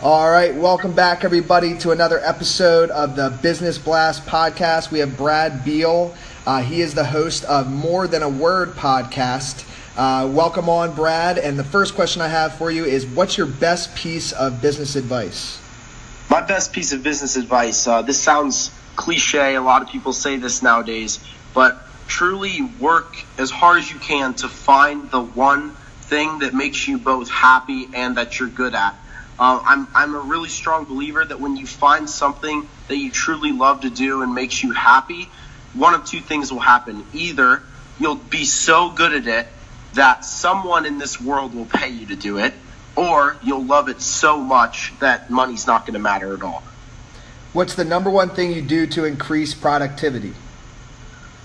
All right, welcome back, everybody, to another episode of the Business Blast podcast. We have Brad Biehl. Uh, he is the host of More Than a Word podcast. Uh, welcome on, Brad. And the first question I have for you is What's your best piece of business advice? My best piece of business advice uh, this sounds cliche, a lot of people say this nowadays, but truly work as hard as you can to find the one thing that makes you both happy and that you're good at. Uh, I'm, I'm a really strong believer that when you find something that you truly love to do and makes you happy, one of two things will happen. Either you'll be so good at it that someone in this world will pay you to do it, or you'll love it so much that money's not going to matter at all. What's the number one thing you do to increase productivity?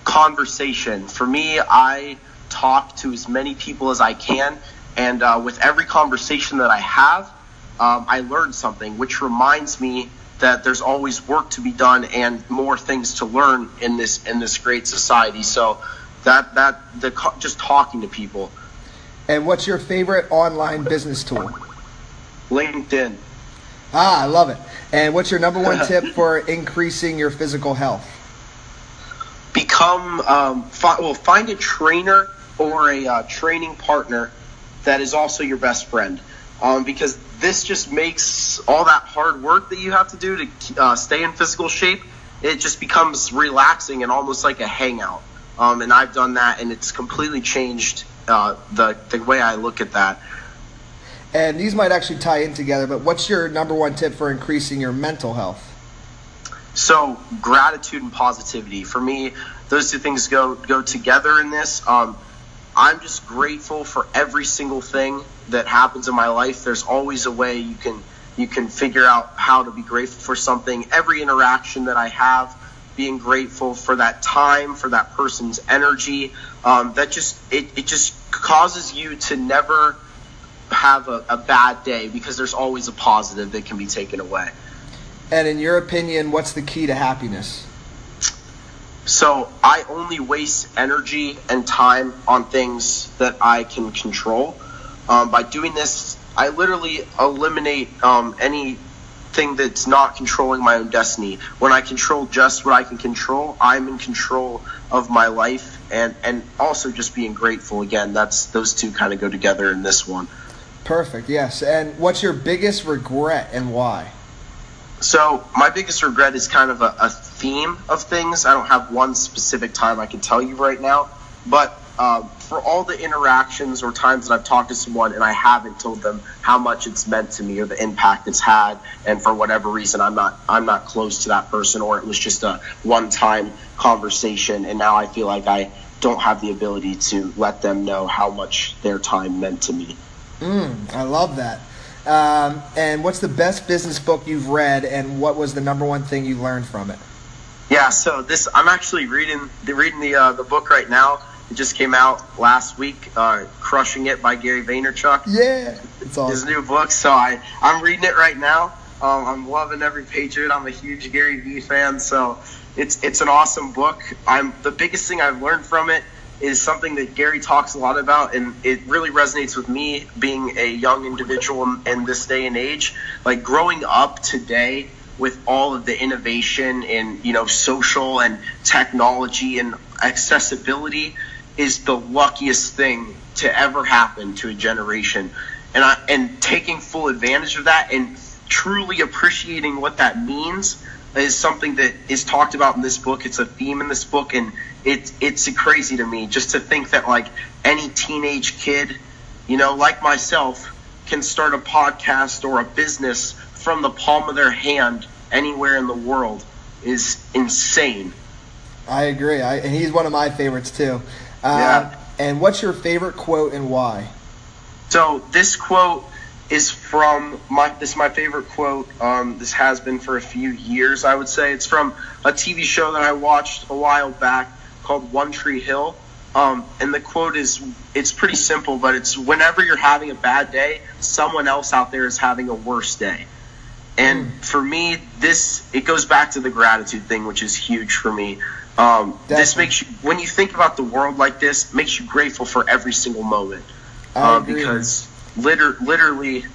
Conversation. For me, I talk to as many people as I can, and uh, with every conversation that I have, um, I learned something, which reminds me that there's always work to be done and more things to learn in this in this great society. So that that the just talking to people. And what's your favorite online business tool? LinkedIn. Ah, I love it. And what's your number one tip for increasing your physical health? Become um, fi- well, find a trainer or a uh, training partner that is also your best friend um, because this just makes all that hard work that you have to do to uh, stay in physical shape. It just becomes relaxing and almost like a hangout. Um, and I've done that, and it's completely changed uh, the the way I look at that. And these might actually tie in together. But what's your number one tip for increasing your mental health? So gratitude and positivity for me, those two things go go together in this. Um, I'm just grateful for every single thing that happens in my life. There's always a way you can you can figure out how to be grateful for something. Every interaction that I have, being grateful for that time, for that person's energy, um, that just it, it just causes you to never have a, a bad day because there's always a positive that can be taken away. And in your opinion, what's the key to happiness? So I only waste energy and time on things that I can control. Um, by doing this, I literally eliminate um, anything that's not controlling my own destiny. When I control just what I can control, I'm in control of my life, and and also just being grateful. Again, that's those two kind of go together in this one. Perfect. Yes. And what's your biggest regret and why? So my biggest regret is kind of a, a, theme of things. I don't have one specific time I can tell you right now, but um, for all the interactions or times that I've talked to someone and I haven't told them how much it's meant to me or the impact it's had, and for whatever reason I'm not I'm not close to that person or it was just a one time conversation, and now I feel like I don't have the ability to let them know how much their time meant to me. Mm, I love that. Um, and what's the best business book you've read, and what was the number one thing you learned from it? Yeah, so this I'm actually reading the reading the uh, the book right now. It just came out last week, uh, "Crushing It" by Gary Vaynerchuk. Yeah, it's awesome. His new book. So I I'm reading it right now. Um, I'm loving every page of it. I'm a huge Gary Vee fan, so it's it's an awesome book. I'm the biggest thing I've learned from it is something that Gary talks a lot about, and it really resonates with me being a young individual in, this day and age. Like growing up today with all of the innovation in you know social and technology and accessibility is the luckiest thing to ever happen to a generation and I, and taking full advantage of that and truly appreciating what that means is something that is talked about in this book. It's a theme in this book, and it's it's crazy to me just to think that like any teenage kid, you know, like myself, can start a podcast or a business from the palm of their hand anywhere in the world is insane. I agree. I, and he's one of my favorites too. Uh, yeah. And what's your favorite quote and why? So this quote is from my this is my favorite quote. Um, this has been for a few years, I would say. It's from a TV show that I watched a while back called One Tree Hill. Um, and the quote is it's pretty simple, but it's whenever you're having a bad day, someone else out there is having a worse day. And mm. for me, this it goes back to the gratitude thing, which is huge for me. Um, this makes you when you think about the world like this, makes you grateful for every single moment. Uh, because liter- literally